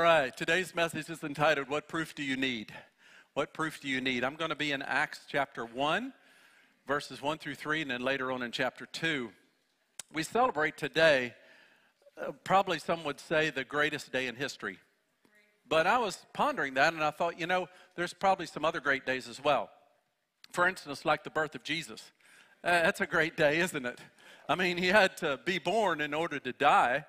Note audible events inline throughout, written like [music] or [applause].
All right, today's message is entitled, What Proof Do You Need? What Proof Do You Need? I'm going to be in Acts chapter 1, verses 1 through 3, and then later on in chapter 2. We celebrate today, uh, probably some would say, the greatest day in history. But I was pondering that, and I thought, you know, there's probably some other great days as well. For instance, like the birth of Jesus. Uh, that's a great day, isn't it? I mean, he had to be born in order to die.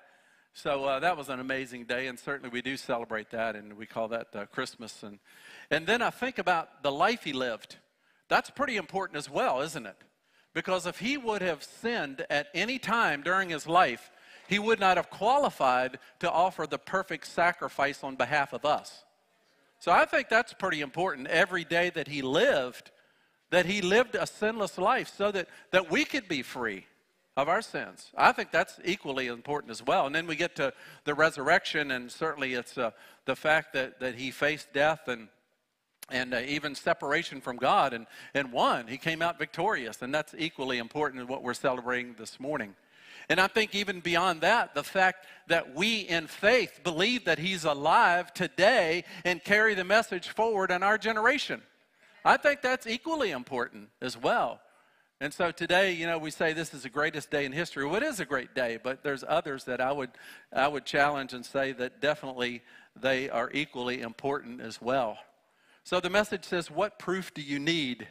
So uh, that was an amazing day, and certainly we do celebrate that, and we call that uh, Christmas. And, and then I think about the life he lived. That's pretty important as well, isn't it? Because if he would have sinned at any time during his life, he would not have qualified to offer the perfect sacrifice on behalf of us. So I think that's pretty important. Every day that he lived, that he lived a sinless life so that, that we could be free of our sins. I think that's equally important as well. And then we get to the resurrection, and certainly it's uh, the fact that, that he faced death and and uh, even separation from God and, and won. He came out victorious, and that's equally important in what we're celebrating this morning. And I think even beyond that, the fact that we in faith believe that He's alive today and carry the message forward in our generation. I think that's equally important as well. And so today, you know, we say this is the greatest day in history. Well, it is a great day, but there's others that I would, I would challenge and say that definitely they are equally important as well. So the message says, What proof do you need?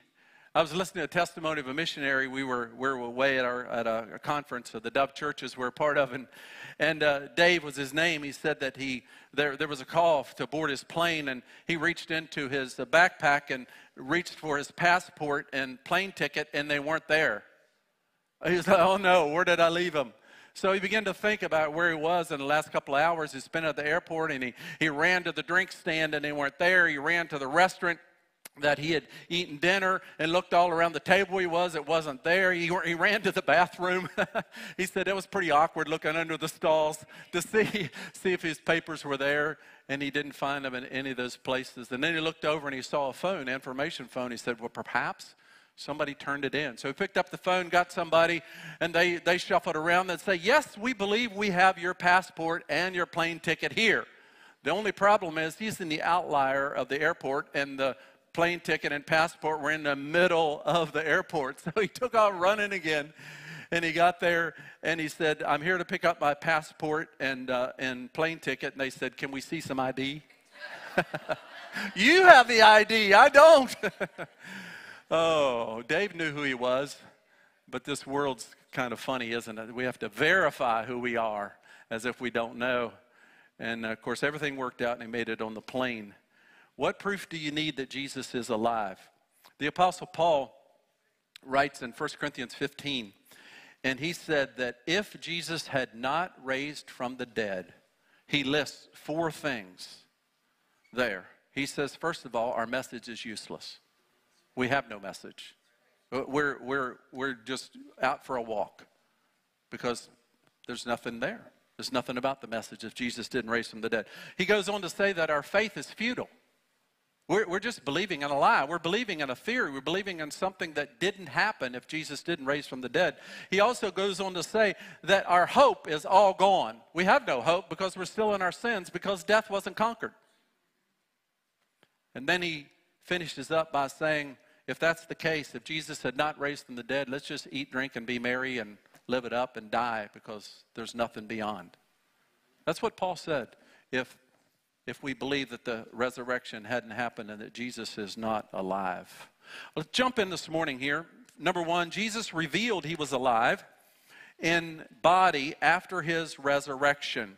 I was listening to a testimony of a missionary. We were, we were away at, our, at a, a conference of the Dove churches we're a part of, and, and uh, Dave was his name. He said that he, there, there was a call to board his plane, and he reached into his uh, backpack and reached for his passport and plane ticket, and they weren't there. He was like, oh no, where did I leave them? So he began to think about where he was in the last couple of hours he spent at the airport, and he, he ran to the drink stand, and they weren't there. He ran to the restaurant that he had eaten dinner and looked all around the table he was it wasn't there he, he ran to the bathroom [laughs] he said it was pretty awkward looking under the stalls to see see if his papers were there and he didn't find them in any of those places. And then he looked over and he saw a phone, information phone. He said, Well, perhaps somebody turned it in. So he picked up the phone, got somebody, and they, they shuffled around and say, Yes, we believe we have your passport and your plane ticket here. The only problem is he's in the outlier of the airport, and the plane ticket and passport were in the middle of the airport. [laughs] So he took off running again and he got there and he said, I'm here to pick up my passport and, uh, and plane ticket. And they said, Can we see some ID? [laughs] you have the ID, I don't. [laughs] oh, Dave knew who he was, but this world's kind of funny, isn't it? We have to verify who we are as if we don't know. And of course, everything worked out and he made it on the plane. What proof do you need that Jesus is alive? The Apostle Paul writes in 1 Corinthians 15 and he said that if Jesus had not raised from the dead, he lists four things there. He says, first of all, our message is useless. We have no message. We're, we're, we're just out for a walk because there's nothing there. There's nothing about the message if Jesus didn't raise from the dead. He goes on to say that our faith is futile. We're, we're just believing in a lie. We're believing in a theory. We're believing in something that didn't happen if Jesus didn't raise from the dead. He also goes on to say that our hope is all gone. We have no hope because we're still in our sins because death wasn't conquered. And then he finishes up by saying, if that's the case, if Jesus had not raised from the dead, let's just eat, drink, and be merry and live it up and die because there's nothing beyond. That's what Paul said. If if we believe that the resurrection hadn't happened and that Jesus is not alive. Let's jump in this morning here. Number one, Jesus revealed he was alive in body after his resurrection.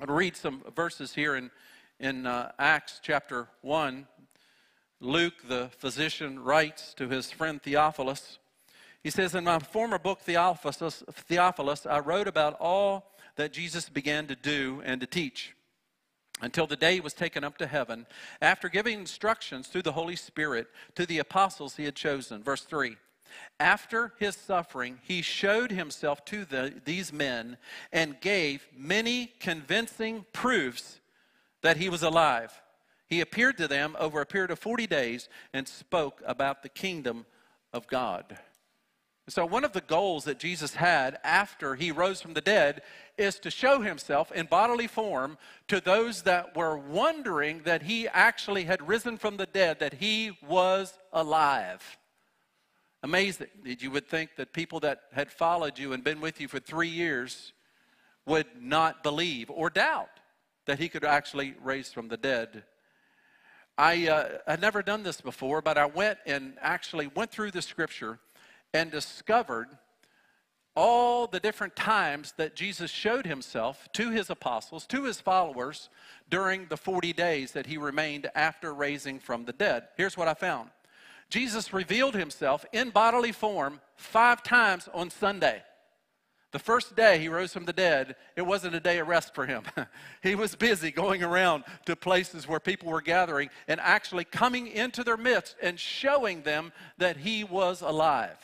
I'll read some verses here in, in uh, Acts chapter 1. Luke, the physician, writes to his friend Theophilus. He says, In my former book, Theophilus, Theophilus, I wrote about all that Jesus began to do and to teach until the day he was taken up to heaven, after giving instructions through the Holy Spirit to the apostles he had chosen. Verse 3 After his suffering, he showed himself to the, these men and gave many convincing proofs that he was alive. He appeared to them over a period of 40 days and spoke about the kingdom of God. So, one of the goals that Jesus had after he rose from the dead is to show himself in bodily form to those that were wondering that he actually had risen from the dead, that he was alive. Amazing you would think that people that had followed you and been with you for three years would not believe or doubt that he could actually raise from the dead. I uh, had never done this before, but I went and actually went through the scripture and discovered all the different times that Jesus showed himself to his apostles, to his followers, during the 40 days that he remained after raising from the dead. Here's what I found Jesus revealed himself in bodily form five times on Sunday. The first day he rose from the dead, it wasn't a day of rest for him. [laughs] he was busy going around to places where people were gathering and actually coming into their midst and showing them that he was alive.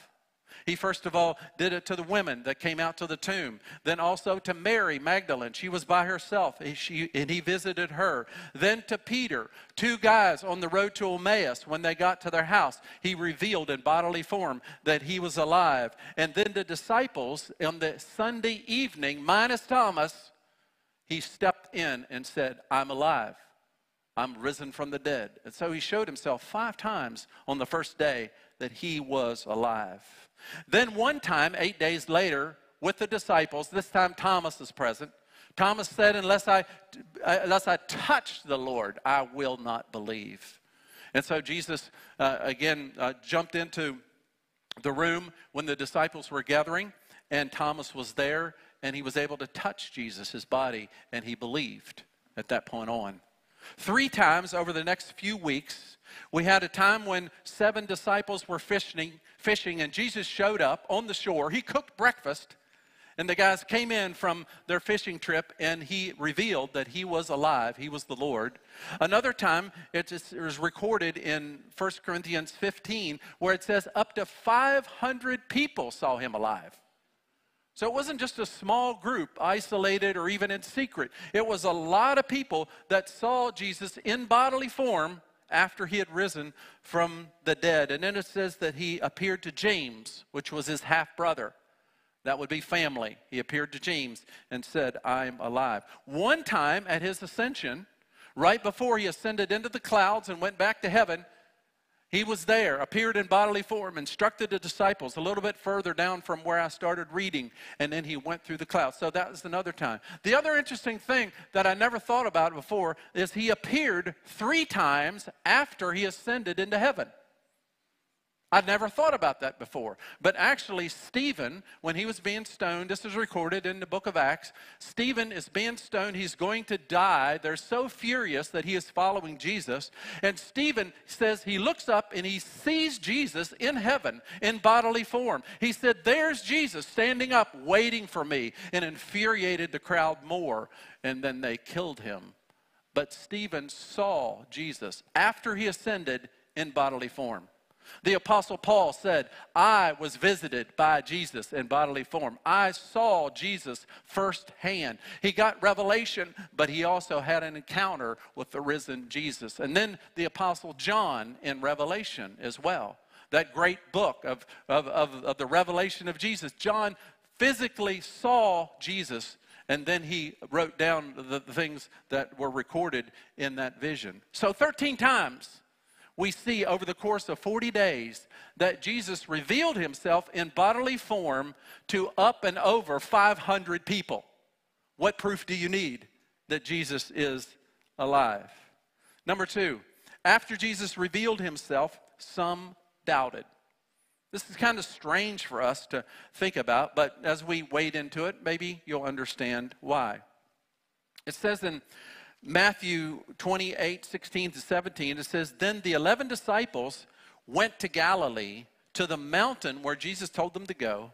He first of all did it to the women that came out to the tomb, then also to Mary Magdalene. She was by herself, and he visited her. Then to Peter, two guys on the road to Emmaus. When they got to their house, he revealed in bodily form that he was alive. And then the disciples on the Sunday evening, minus Thomas, he stepped in and said, I'm alive. I'm risen from the dead. And so he showed himself five times on the first day that he was alive. Then one time, eight days later, with the disciples, this time Thomas is present. Thomas said, unless I, unless I touch the Lord, I will not believe. And so Jesus, uh, again, uh, jumped into the room when the disciples were gathering, and Thomas was there, and he was able to touch Jesus, his body, and he believed at that point on. Three times over the next few weeks, we had a time when seven disciples were fishing, fishing, and Jesus showed up on the shore. He cooked breakfast, and the guys came in from their fishing trip, and he revealed that he was alive. He was the Lord. Another time, it is recorded in 1 Corinthians 15, where it says up to 500 people saw him alive. So it wasn't just a small group, isolated or even in secret. It was a lot of people that saw Jesus in bodily form after he had risen from the dead. And then it says that he appeared to James, which was his half brother. That would be family. He appeared to James and said, I'm alive. One time at his ascension, right before he ascended into the clouds and went back to heaven, he was there, appeared in bodily form, instructed the disciples a little bit further down from where I started reading, and then he went through the clouds. So that was another time. The other interesting thing that I never thought about before is he appeared three times after he ascended into heaven. I'd never thought about that before. But actually, Stephen, when he was being stoned, this is recorded in the book of Acts, Stephen is being stoned. He's going to die. They're so furious that he is following Jesus. And Stephen says he looks up and he sees Jesus in heaven in bodily form. He said, There's Jesus standing up, waiting for me, and infuriated the crowd more. And then they killed him. But Stephen saw Jesus after he ascended in bodily form. The Apostle Paul said, I was visited by Jesus in bodily form. I saw Jesus firsthand. He got revelation, but he also had an encounter with the risen Jesus. And then the Apostle John in Revelation as well. That great book of, of, of, of the revelation of Jesus. John physically saw Jesus and then he wrote down the, the, things that were recorded in that vision. So 13 times we see over the course of 40 days that Jesus revealed himself in bodily form to up and over 500 people. What proof do you need that Jesus is alive? Number two, after Jesus revealed himself, some doubted. This is kind of strange for us to think about, but as we wade into it, maybe you'll understand why. It says in Matthew 28 16 to 17, it says, Then the 11 disciples went to Galilee to the mountain where Jesus told them to go,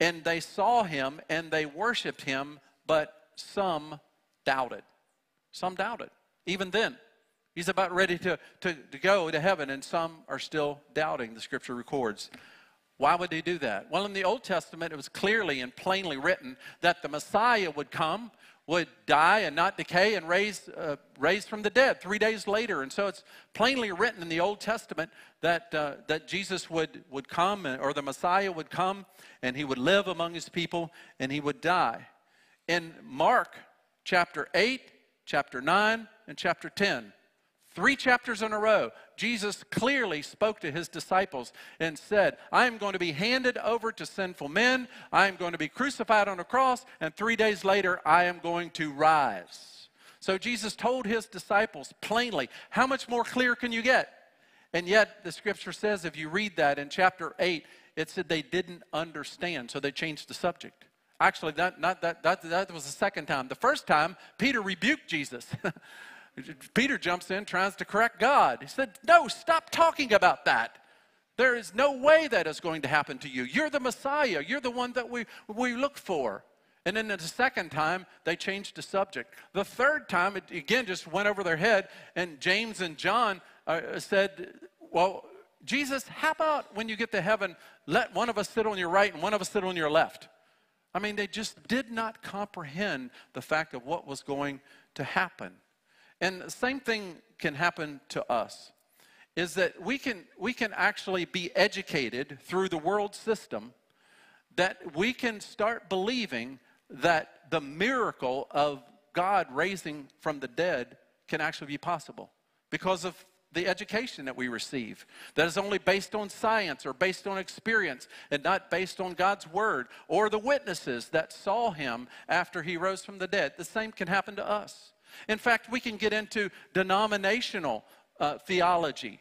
and they saw him and they worshiped him, but some doubted. Some doubted. Even then, he's about ready to, to, to go to heaven, and some are still doubting, the scripture records. Why would they do that? Well, in the Old Testament, it was clearly and plainly written that the Messiah would come would die and not decay and raise, uh, raised from the dead three days later. And so it's plainly written in the Old Testament that, uh, that Jesus would, would come, or the Messiah would come, and he would live among his people, and he would die. In Mark chapter 8, chapter 9, and chapter 10, Three chapters in a row, Jesus clearly spoke to his disciples and said, I am going to be handed over to sinful men. I am going to be crucified on a cross, and three days later, I am going to rise. So Jesus told his disciples plainly, How much more clear can you get? And yet, the scripture says, if you read that in chapter 8, it said they didn't understand, so they changed the subject. Actually, that, not, that, that, that was the second time. The first time, Peter rebuked Jesus. [laughs] Peter jumps in, tries to correct God. He said, No, stop talking about that. There is no way that is going to happen to you. You're the Messiah. You're the one that we, we look for. And then the second time, they changed the subject. The third time, it again just went over their head, and James and John uh, said, Well, Jesus, how about when you get to heaven, let one of us sit on your right and one of us sit on your left? I mean, they just did not comprehend the fact of what was going to happen. And the same thing can happen to us is that we can, we can actually be educated through the world system that we can start believing that the miracle of God raising from the dead can actually be possible because of the education that we receive that is only based on science or based on experience and not based on God's word or the witnesses that saw him after he rose from the dead. The same can happen to us. In fact, we can get into denominational uh, theology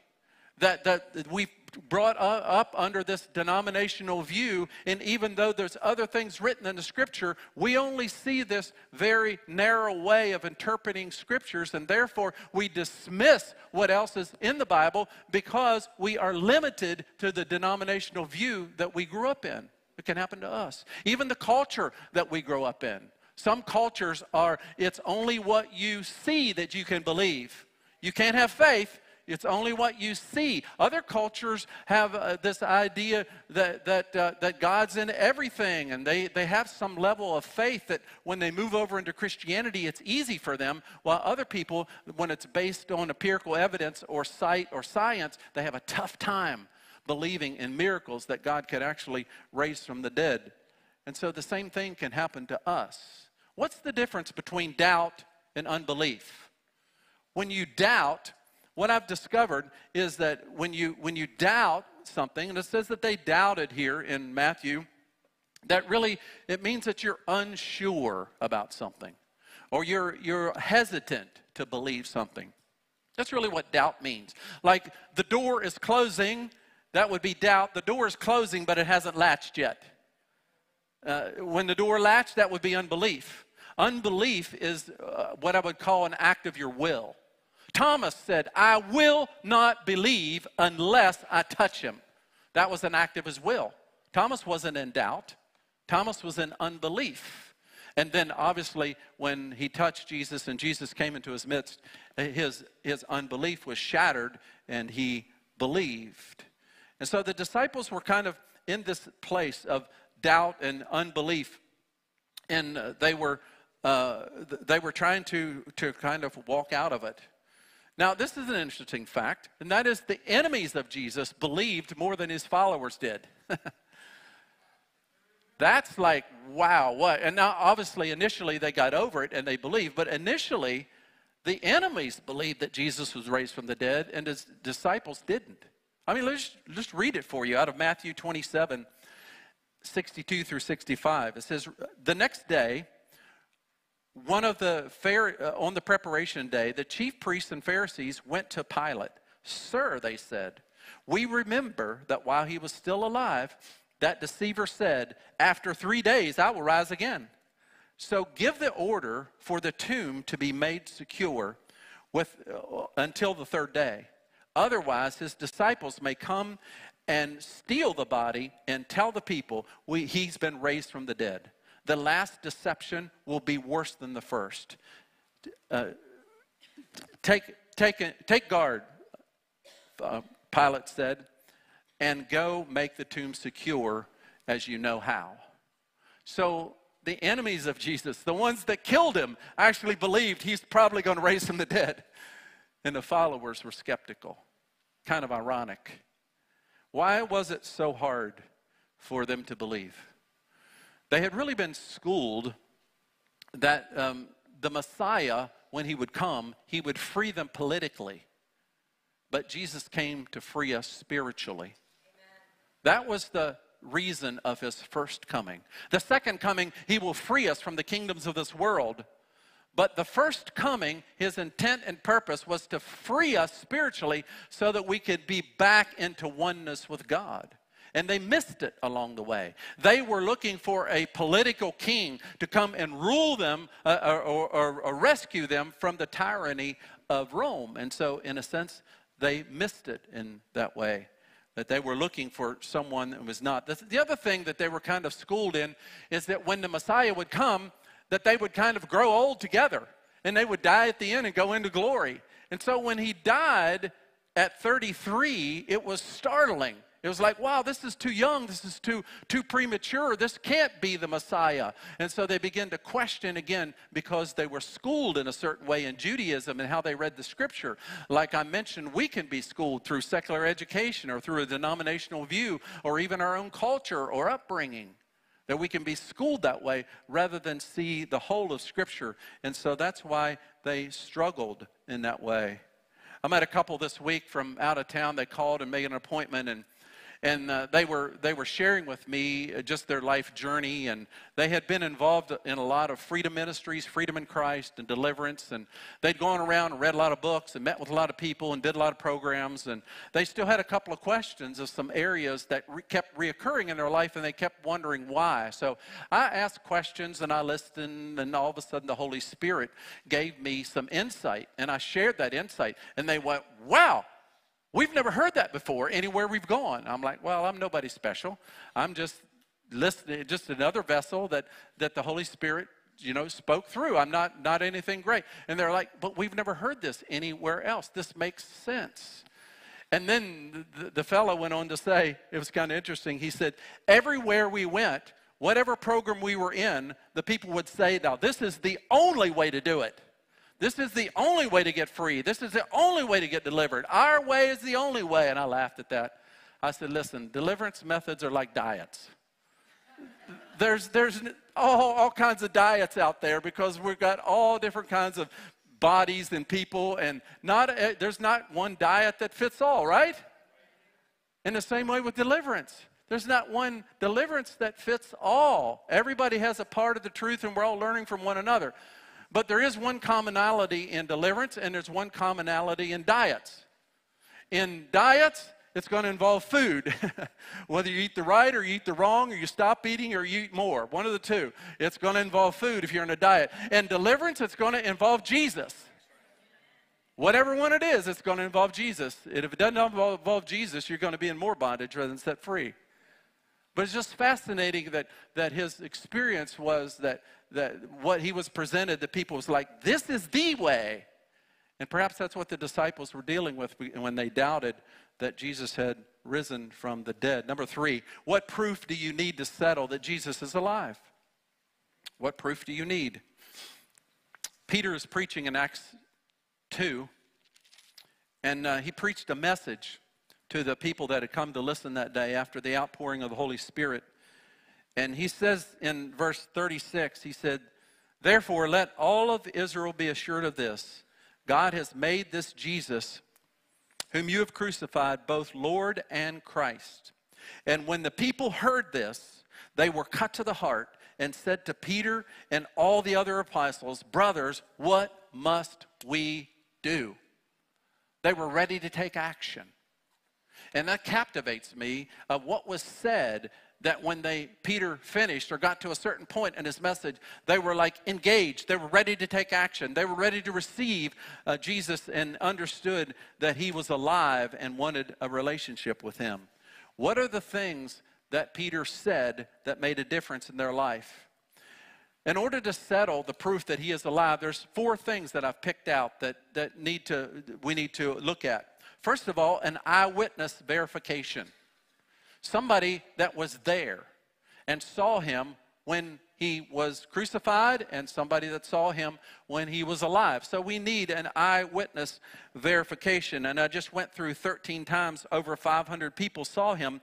that, that we brought up under this denominational view. And even though there's other things written in the scripture, we only see this very narrow way of interpreting scriptures. And therefore, we dismiss what else is in the Bible because we are limited to the denominational view that we grew up in. It can happen to us. Even the culture that we grow up in. Some cultures are, it's only what you see that you can believe. You can't have faith, it's only what you see. Other cultures have uh, this idea that, that, uh, that God's in everything, and they, they have some level of faith that when they move over into Christianity, it's easy for them, while other people, when it's based on empirical evidence or sight or science, they have a tough time believing in miracles that God could actually raise from the dead. And so the same thing can happen to us. What's the difference between doubt and unbelief? When you doubt, what I've discovered is that when you, when you doubt something, and it says that they doubted here in Matthew, that really, it means that you're unsure about something or you're, you're hesitant to believe something. That's really what doubt means. Like the door is closing, that would be doubt. The door is closing, but it hasn't latched yet. Uh, when the door latched, that would be unbelief. Unbelief is uh, what I would call an act of your will. Thomas said, I will not believe unless I touch him. That was an act of his will. Thomas wasn't in doubt, Thomas was in unbelief. And then, obviously, when he touched Jesus and Jesus came into his midst, his, his unbelief was shattered and he believed. And so the disciples were kind of in this place of doubt and unbelief. And uh, they were uh, they were trying to, to kind of walk out of it. Now, this is an interesting fact, and that is the enemies of Jesus believed more than his followers did. [laughs] That's like, wow, what? And now, obviously, initially they got over it and they believed, but initially, the enemies believed that Jesus was raised from the dead, and his disciples didn't. I mean, let's just read it for you out of Matthew 27 62 through 65. It says, The next day, one of the uh, on the preparation day, the chief priests and Pharisees went to Pilate. Sir, they said, we remember that while he was still alive, that deceiver said, After three days I will rise again. So give the order for the tomb to be made secure with, uh, until the third day. Otherwise, his disciples may come and steal the body and tell the people we, he's been raised from the dead the last deception will be worse than the first. Uh, take, take, take guard, uh, Pilate said, and go make the tomb secure as you know how. So the enemies of Jesus, the ones that killed him, actually believed he's probably going to raise from the dead. And the followers were skeptical. Kind of ironic. Why was it so hard for them to believe? They had really been schooled that um, the Messiah, when he would come, he would free them politically. But Jesus came to free us spiritually. Amen. That was the reason of his first coming. The second coming, he will free us from the kingdoms of this world. But the first coming, his intent and purpose was to free us spiritually so that we could be back into oneness with God. And they missed it along the way. They were looking for a political king to come and rule them uh, or, or, or rescue them from the tyranny of Rome. And so, in a sense, they missed it in that way that they were looking for someone that was not. The other thing that they were kind of schooled in is that when the Messiah would come, that they would kind of grow old together and they would die at the end and go into glory. And so when he died at 33, it was startling it was like, wow, this is too young. This is too, too premature. This can't be the Messiah. And so they begin to question again because they were schooled in a certain way in Judaism and how they read the scripture. Like I mentioned, we can be schooled through secular education or through a denominational view or even our own culture or upbringing. That we can be schooled that way rather than see the whole of Scripture. And so that's why they struggled in that way. I met a couple this week from out of town. They called and made an appointment, and and uh, they were they were sharing with me uh, just their life journey. And they had been involved in a lot of freedom ministries freedom in christ and deliverance. And they'd gone around and read a lot of books and met with a lot of people and did a lot of programs. And they still had a couple of questions of some areas that re- kept reoccurring in their life and they kept wondering why. So i asked questions and i listened and all of a sudden the holy spirit gave me some insight and i shared that insight and they went wow We've never heard that before anywhere we've gone. I'm like, well, I'm nobody special. I'm just listening, just another vessel that, that the Holy Spirit, you know, spoke through. I'm not, not anything great. And they're like, but we've never heard this anywhere else. This makes sense. And then the, the fellow went on to say, it was kind of interesting. He said, everywhere we went, whatever program we were in, the people would say, now, this is the only way to do it. This is the only way to get free. This is the only way to get delivered. Our way is the only way. And I laughed at that. I said, listen, deliverance methods are like diets. There's, there's all, all kinds of diets out there because we've got all different kinds of bodies and people, and not, eh, there's not one diet that fits all, right? In the same way with deliverance. There's not one deliverance that fits all. Everybody has a part of the truth, and we're all learning from one another. But there is one commonality in deliverance, and there's one commonality in diets. In diets, it's going to involve food. [laughs] Whether you eat the right or you eat the wrong, or you stop eating or you eat more, one of the two. It's going to involve food if you're in a diet. And deliverance, it's going to involve Jesus. Whatever one it is, it's going to involve Jesus. And if it doesn't involve Jesus, you're going to be in more bondage rather than set free. But it's just fascinating that, that his experience was that, that what he was presented, that people was like, this is the way. And perhaps that's what the disciples were dealing with when they doubted that Jesus had risen from the dead. Number three, what proof do you need to settle that Jesus is alive? What proof do you need? Peter is preaching in Acts 2, and uh, he preached a message to the people that had come to listen that day after the outpouring of the Holy Spirit. And he says in verse 36, he said, Therefore, let all of Israel be assured of this God has made this Jesus, whom you have crucified, both Lord and Christ. And when the people heard this, they were cut to the heart and said to Peter and all the other apostles, Brothers, what must we do? They were ready to take action. And that captivates me of what was said that when they Peter finished or got to a certain point in his message, they were like engaged. They were ready to take action. They were ready to receive uh, Jesus and understood that he was alive and wanted a relationship with him. What are the things that Peter said that made a difference in their life? In order to settle the proof that he is alive, there's four things that I've picked out that, that need to, we need to look at. First of all, an eyewitness verification. Somebody that was there and saw him when he was crucified and somebody that saw him when he was alive. So we need an eyewitness verification. And I just went through 13 times, over 500 people saw him.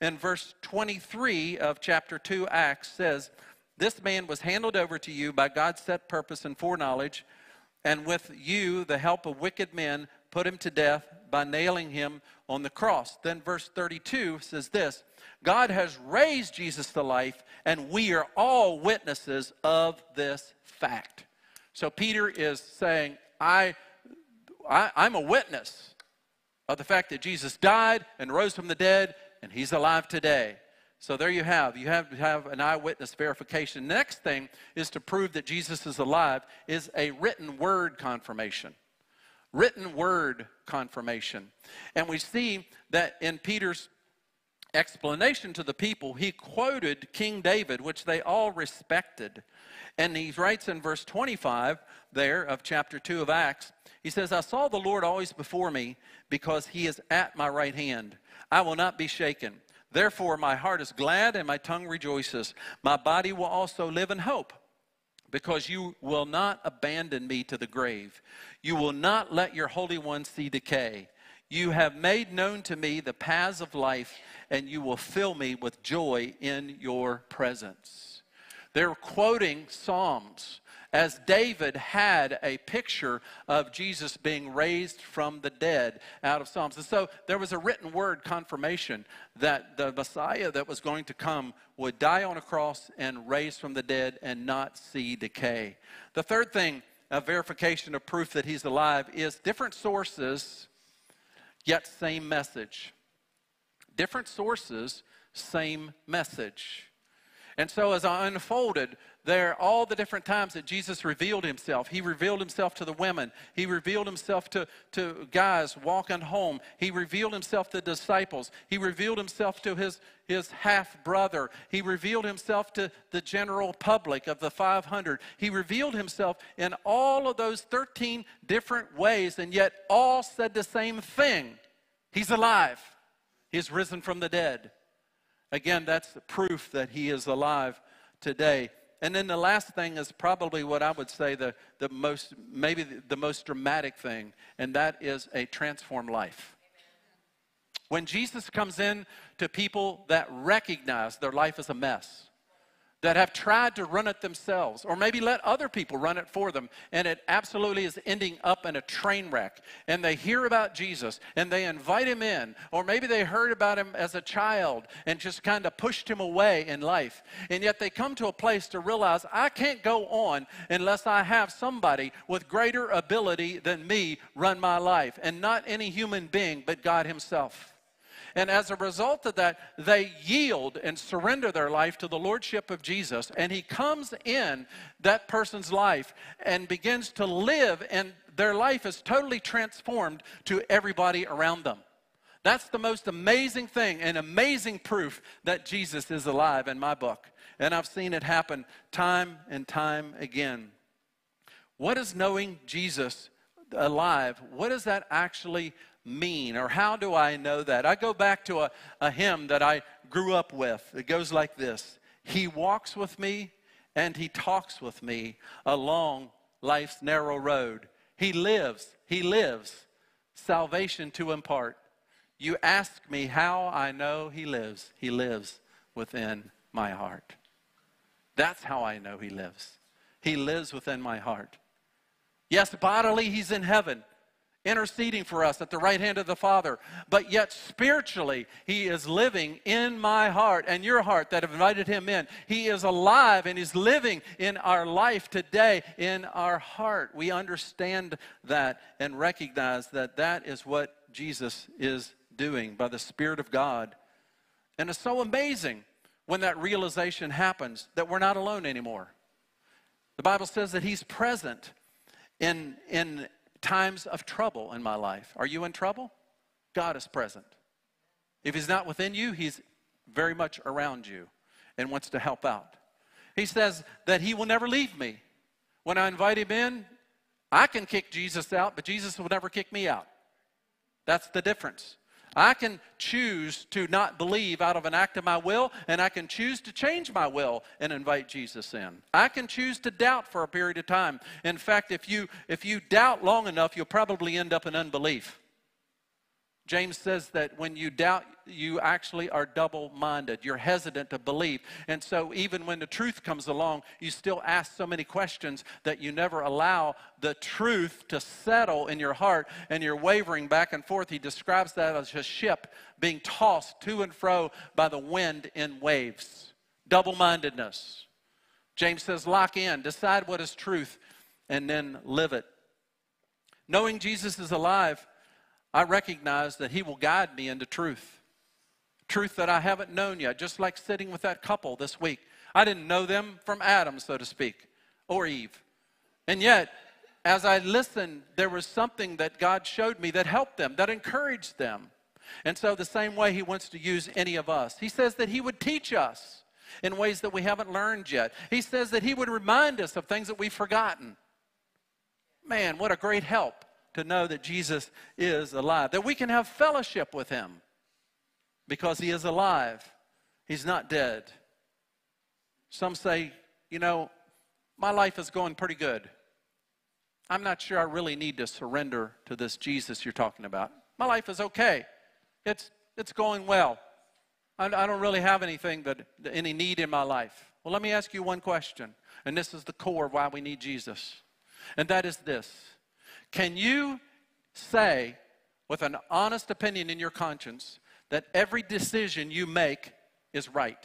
And verse 23 of chapter 2 Acts says, This man was handed over to you by God's set purpose and foreknowledge, and with you, the help of wicked men, put him to death by nailing him on the cross. Then verse 32 says this God has raised Jesus to life, and we are all witnesses of this fact. So Peter is saying, I, I, I'm a witness of the fact that Jesus died and rose from the dead, and he's alive today. So there you have. You have to have an eyewitness verification. Next thing is to prove that Jesus is alive is a written word confirmation. Written word confirmation. And we see that in Peter's explanation to the people, he quoted King David, which they all respected. And he writes in verse 25 there of chapter 2 of Acts, he says, I saw the Lord always before me because he is at my right hand. I will not be shaken. Therefore, my heart is glad and my tongue rejoices. My body will also live in hope because you will not abandon me to the grave. You will not let your Holy One see decay. You have made known to me the paths of life, and you will fill me with joy in your presence. They're quoting Psalms as David had a picture of Jesus being raised from the dead out of Psalms. And so there was a written word confirmation that the Messiah that was going to come would die on a cross and raise from the dead and not see decay. The third thing, a verification of proof that he's alive, is different sources, yet same message. Different sources, same message. And so as I unfolded there all the different times that Jesus revealed himself. He revealed himself to the women. He revealed himself to, to guys walking home. He revealed himself to disciples. He revealed himself to his, his half brother. He revealed himself to the general public of the 500. He revealed himself in all of those 13 different ways, and yet all said the same thing He's alive, He's risen from the dead. Again, that's proof that He is alive today. And then the last thing is probably what I would say the, the most, maybe the, the most dramatic thing, and that is a transformed life. When Jesus comes in to people that recognize their life is a mess, that have tried to run it themselves, or maybe let other people run it for them, and it absolutely is ending up in a train wreck. And they hear about Jesus and they invite him in, or maybe they heard about him as a child and just kind of pushed him away in life. And yet they come to a place to realize I can't go on unless I have somebody with greater ability than me run my life, and not any human being, but God Himself. And as a result of that, they yield and surrender their life to the Lordship of Jesus. And He comes in that person's life and begins to live, and their life is totally transformed to everybody around them. That's the most amazing thing and amazing proof that Jesus is alive in my book. And I've seen it happen time and time again. What is knowing Jesus alive? What does that actually mean? Or how do I know that? I go back to a, a hymn that I grew up with. It goes like this He walks with me and He talks with me along life's narrow road. He lives, He lives, salvation to impart. You ask me how I know He lives. He lives within my heart. That's how I know He lives. He lives within my heart. Yes, bodily, He's in heaven interceding for us at the right hand of the Father. But yet, spiritually, He is living in my heart and your heart that have invited Him in. He is alive and He's living in our life today, in our heart. We understand that and recognize that that is what Jesus is doing by the Spirit of God. And it's so amazing when that realization happens that we're not alone anymore. The Bible says that He's present in, in times of trouble in my life. Are you in trouble? God is present. If He's not within you, He's very much around you and wants to help out. He says that He will never leave me. When I invite Him in, I can kick Jesus out, but Jesus will never kick me out. That's the difference. I can choose to not believe out of an act of my will, and I can choose to change my will and invite Jesus in. I can choose to doubt for a period of time. In fact, if you, if you doubt long enough, you'll probably end up in unbelief. James says that when you doubt, you actually are double minded. You're hesitant to believe. And so, even when the truth comes along, you still ask so many questions that you never allow the truth to settle in your heart and you're wavering back and forth. He describes that as a ship being tossed to and fro by the wind in waves. Double mindedness. James says, lock in, decide what is truth, and then live it. Knowing Jesus is alive I recognize that He will guide me into truth. Truth that I haven't known yet, just like sitting with that couple this week. I didn't know them from Adam, so to speak, or Eve. And yet, as I listened, there was something that God showed me that helped them, that encouraged them. And so, the same way He wants to use any of us, He says that He would teach us in ways that we haven't learned yet. He says that He would remind us of things that we've forgotten. Man, what a great help to know that Jesus is alive, that we can have fellowship with him because he is alive. He's not dead. Some say, you know, my life is going pretty good. I'm not sure I really need to surrender to this Jesus you're talking about. My life is okay. It's, it's going well. I, I don't really have anything that, any need in my life. Well, let me ask you one question, and this is the core of why we need Jesus. And that is this can you say, with an honest opinion in your conscience, that every decision you make is right?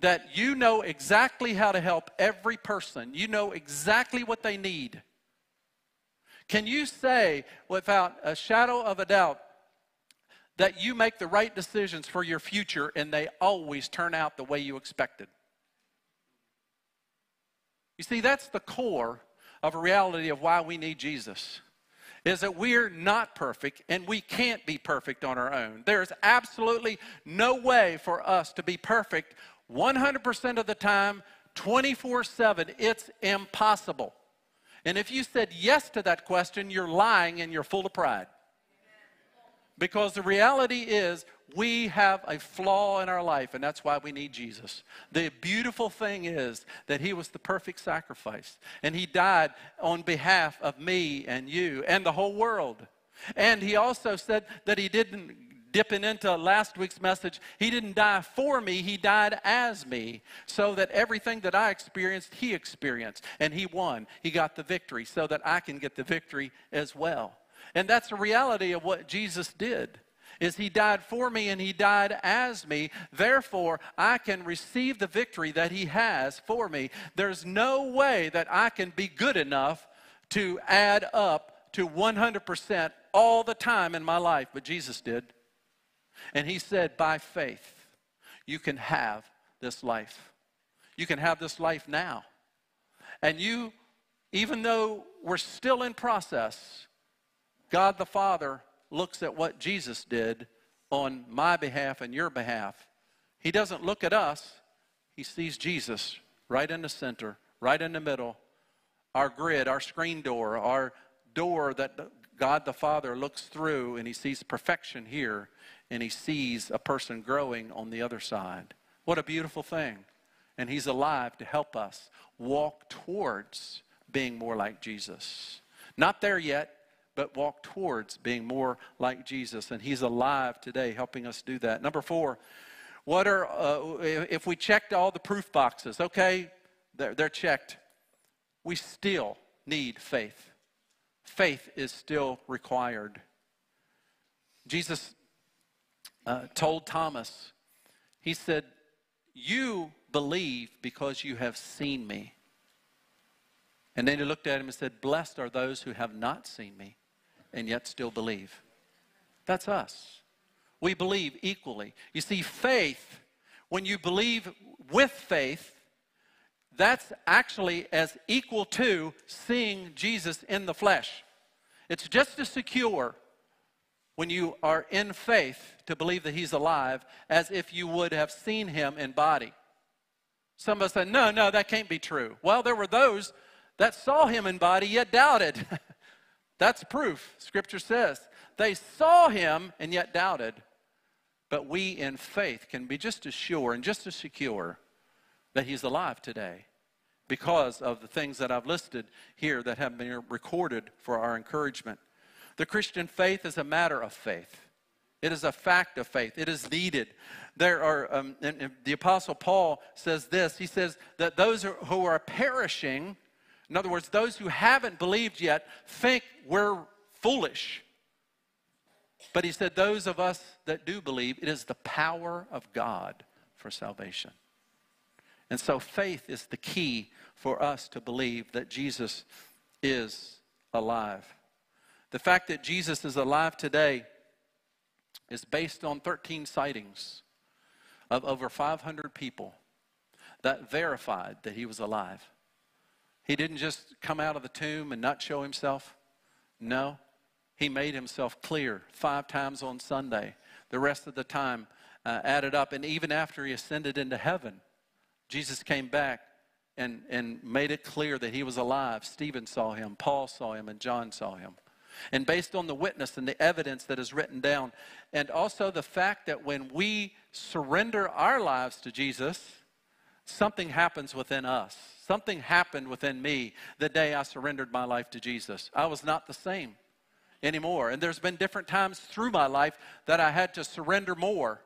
That you know exactly how to help every person, you know exactly what they need. Can you say, without a shadow of a doubt, that you make the right decisions for your future and they always turn out the way you expected? You see, that's the core of a reality of why we need Jesus is that we're not perfect and we can't be perfect on our own. There's absolutely no way for us to be perfect 100% of the time, 24 7. It's impossible. And if you said yes to that question, you're lying and you're full of pride. Because the reality is, we have a flaw in our life, and that's why we need Jesus. The beautiful thing is that He was the perfect sacrifice, and He died on behalf of me and you and the whole world. And He also said that He didn't, dipping into last week's message, He didn't die for me, He died as me, so that everything that I experienced, He experienced, and He won. He got the victory, so that I can get the victory as well. And that's the reality of what Jesus did is he died for me and he died as me. Therefore, I can receive the victory that he has for me. There's no way that I can be good enough to add up to 100% all the time in my life, but Jesus did. And he said, by faith, you can have this life. You can have this life now. And you, even though we're still in process, God the Father looks at what Jesus did on my behalf and your behalf. He doesn't look at us, he sees Jesus right in the center, right in the middle, our grid, our screen door, our door that God the Father looks through and he sees perfection here and he sees a person growing on the other side. What a beautiful thing. And he's alive to help us walk towards being more like Jesus. Not there yet, but walk towards being more like Jesus. And He's alive today, helping us do that. Number four, what are, uh, if we checked all the proof boxes, okay, they're, they're checked, we still need faith. Faith is still required. Jesus uh, told Thomas, He said, You believe because you have seen me. And then he looked at him and said, Blessed are those who have not seen me and yet still believe. That's us. We believe equally. You see, faith, when you believe with faith, that's actually as equal to seeing Jesus in the flesh. It's just as secure when you are in faith to believe that he's alive as if you would have seen him in body. Some of us say, no, no, that can't be true. Well, there were those that saw him in body yet doubted. [laughs] That's proof, Scripture says. They saw him and yet doubted. But we in faith can be just as sure and just as secure that he's alive today because of the things that I've listed here that have been recorded for our encouragement. The Christian faith is a matter of faith. It is a fact of faith. It is needed. There are, um, and, and the Apostle Paul says this. He says that those who are perishing, in other words, those who haven't believed yet, think we're foolish. But he said, those of us that do believe, it is the power of God for salvation. And so faith is the key for us to believe that Jesus is alive. The fact that Jesus is alive today is based on 13 sightings of over 500 people that verified that he was alive. He didn't just come out of the tomb and not show himself. No, he made himself clear five times on Sunday. The rest of the time uh, added up. And even after he ascended into heaven, Jesus came back and, and made it clear that he was alive. Stephen saw him, Paul saw him, and John saw him. And based on the witness and the evidence that is written down, and also the fact that when we surrender our lives to Jesus, something happens within us. Something happened within me the day I surrendered my life to Jesus. I was not the same anymore. And there's been different times through my life that I had to surrender more.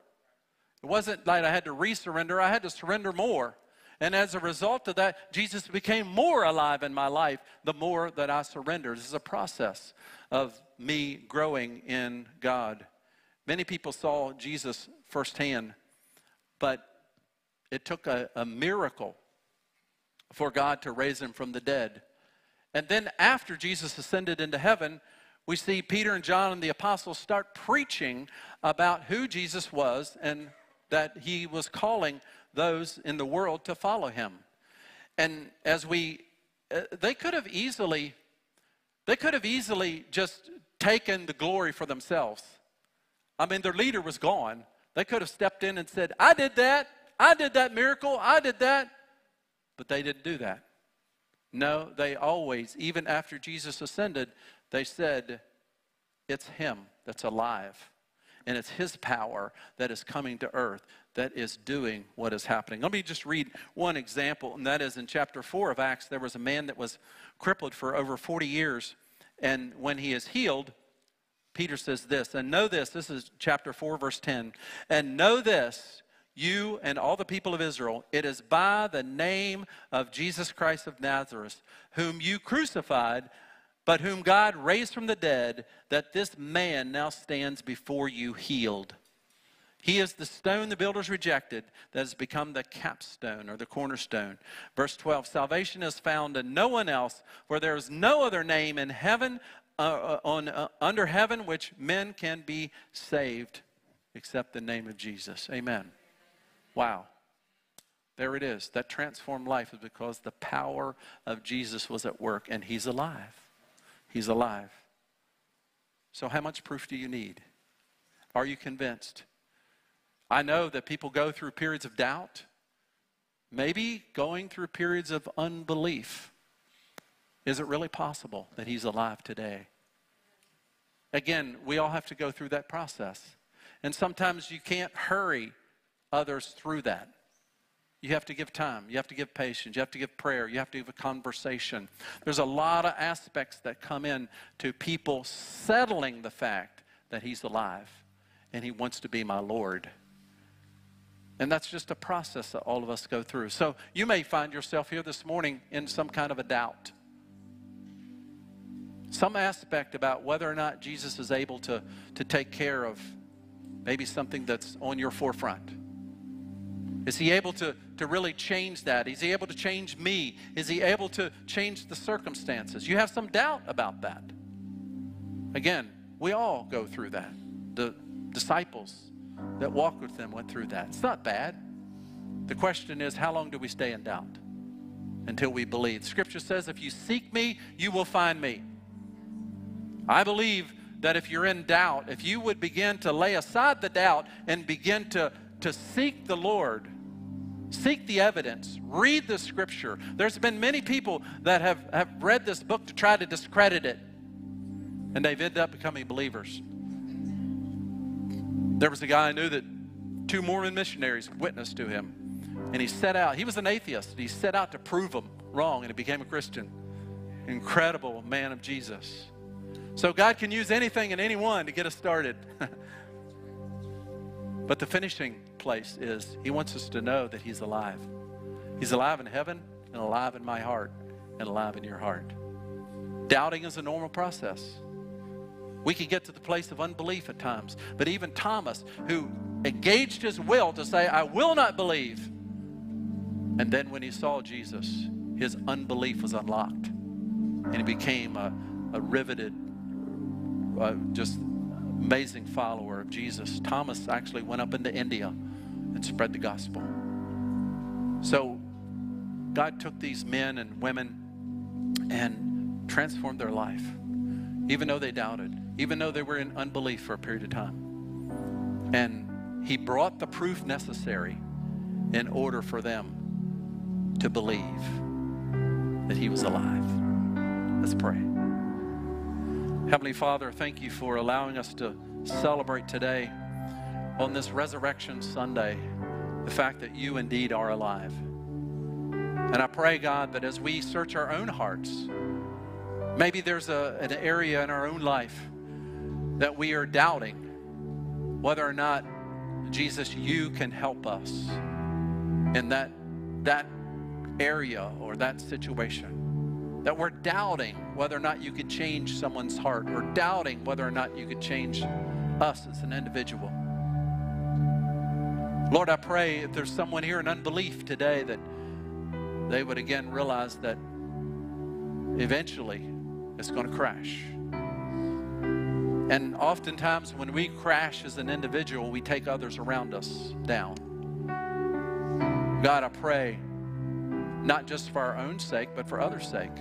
It wasn't like I had to resurrender, I had to surrender more. And as a result of that, Jesus became more alive in my life the more that I surrendered. This is a process of me growing in God. Many people saw Jesus firsthand, but it took a, a miracle for God to raise him from the dead. And then after Jesus ascended into heaven, we see Peter and John and the apostles start preaching about who Jesus was and that he was calling those in the world to follow him. And as we, uh, they could have easily, they could have easily just taken the glory for themselves. I mean, their leader was gone. They could have stepped in and said, I did that. I did that miracle. I did that. But they didn't do that. No, they always, even after Jesus ascended, they said, It's Him that's alive. And it's His power that is coming to earth that is doing what is happening. Let me just read one example, and that is in chapter 4 of Acts. There was a man that was crippled for over 40 years, and when he is healed, Peter says this, and know this, this is chapter 4, verse 10, and know this, you and all the people of Israel, it is by the name of Jesus Christ of Nazareth, whom you crucified, but whom God raised from the dead, that this man now stands before you healed. He is the stone the builders rejected that has become the capstone or the cornerstone. Verse 12 Salvation is found in no one else, for there is no other name in heaven, uh, uh, on, uh, under heaven, which men can be saved except the name of Jesus. Amen. Wow. There it is. That transformed life is because the power of Jesus was at work, and He's alive. He's alive. So, how much proof do you need? Are you convinced? I know that people go through periods of doubt, maybe going through periods of unbelief. Is it really possible that He's alive today? Again, we all have to go through that process. And sometimes you can't hurry others through that. You have to give time. You have to give patience. You have to give prayer. You have to give a conversation. There's a lot of aspects that come in to people settling the fact that He's alive and He wants to be my Lord. And that's just a process that all of us go through. So you may find yourself here this morning in some kind of a doubt. Some aspect about whether or not Jesus is able to, to take care of maybe something that's on your forefront. Is he able to, to really change that? Is he able to change me? Is he able to change the circumstances? You have some doubt about that. Again, we all go through that. The disciples that walked with them went through that. It's not bad. The question is, how long do we stay in doubt? Until we believe. Scripture says, if you seek me, you will find me. I believe that if you're in doubt, if you would begin to lay aside the doubt and begin to, to seek the Lord, Seek the evidence. Read the scripture. There's been many people that have, have read this book to try to discredit it. And they've ended up becoming believers. There was a guy I knew that two Mormon missionaries witnessed to him. And he set out, he was an atheist, he set out to prove them wrong, and he became a Christian. Incredible man of Jesus. So God can use anything and anyone to get us started. [laughs] but the finishing place is He wants us to know that He's alive. He's alive in heaven and alive in my heart and alive in your heart. Doubting is a normal process. We can get to the place of unbelief at times. But even Thomas, who engaged his will to say, I will not believe, and then when he saw Jesus, his unbelief was unlocked. And he became a, a riveted, uh, just amazing follower of Jesus. Thomas actually went up into India and spread the gospel. So God took these men and women and transformed their life, even though they doubted, even though they were in unbelief for a period of time. And He brought the proof necessary in order for them to believe that He was alive. Let's pray. Heavenly Father, thank you for allowing us to celebrate today on this Resurrection Sunday the fact that you indeed are alive. And I pray, God, that as we search our own hearts, maybe there's a, an area in our own life that we are doubting whether or not, Jesus, you can help us in that, that area or that situation. That we're doubting whether or not you could change someone's heart or doubting whether or not you could change us as an individual. Lord, I pray if there's someone here in unbelief today that they would again realize that eventually it's going to crash. And oftentimes, when we crash as an individual, we take others around us down. God, I pray, not just for our own sake, but for others' sake,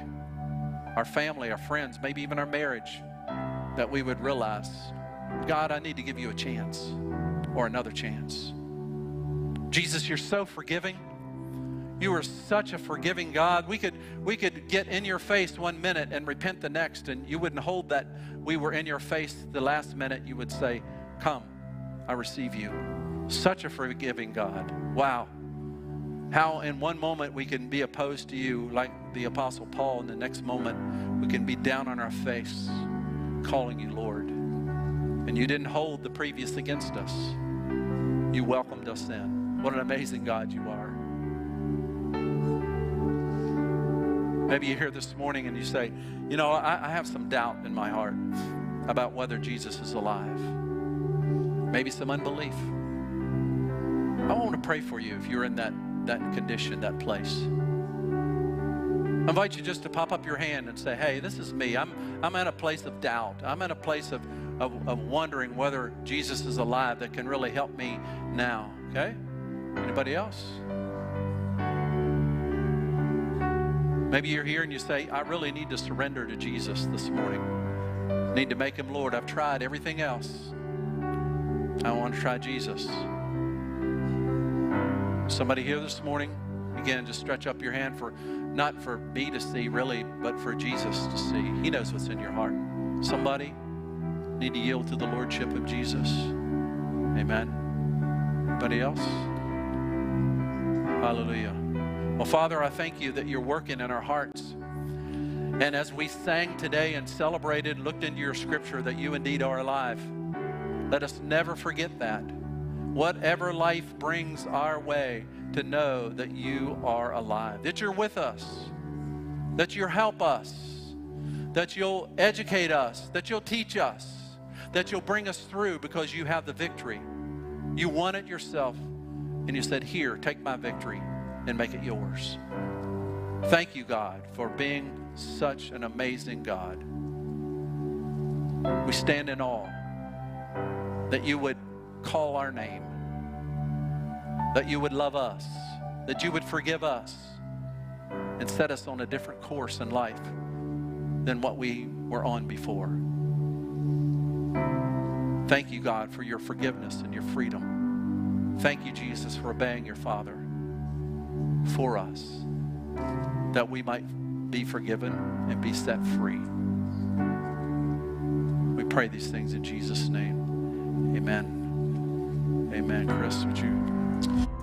our family, our friends, maybe even our marriage, that we would realize, God, I need to give you a chance or another chance. Jesus, you're so forgiving. You are such a forgiving God. We could, we could get in your face one minute and repent the next, and you wouldn't hold that we were in your face the last minute. You would say, Come, I receive you. Such a forgiving God. Wow. How in one moment we can be opposed to you, like the Apostle Paul, and the next moment we can be down on our face, calling you Lord. And you didn't hold the previous against us, you welcomed us in. What an amazing God you are. Maybe you're here this morning and you say, you know, I, I, have some doubt in my heart about whether Jesus is alive. Maybe some unbelief. I want to pray for you if you're in that, that condition, that place. I invite you just to pop up your hand and say, hey, this is me. I'm, I'm in a place of doubt. I'm in a place of, of, of wondering whether Jesus is alive that can really help me now. Okay? Anybody else? Maybe you're here and you say, I really need to surrender to Jesus this morning. I need to make him Lord. I've tried everything else. I want to try Jesus. Somebody here this morning, again, just stretch up your hand for not for me to see really, but for Jesus to see. He knows what's in your heart. Somebody need to yield to the Lordship of Jesus. Amen. Anybody else? Hallelujah. Well, Father, I thank you that you're working in our hearts. And as we sang today and celebrated, looked into your scripture that you indeed are alive, let us never forget that. Whatever life brings our way, to know that you are alive, that you're with us, that you'll help us, that you'll educate us, that you'll teach us, that you'll bring us through because you have the victory. You won it yourself, and you said, Here, take my victory and make it yours. Thank you, God, for being such an amazing God. We stand in awe that you would call our name, that you would love us, that you would forgive us, and set us on a different course in life than what we were on before. Thank you, God, for your forgiveness and your freedom. Thank you, Jesus, for obeying your Father for us that we might be forgiven and be set free. We pray these things in Jesus' name. Amen. Amen. Chris, would you?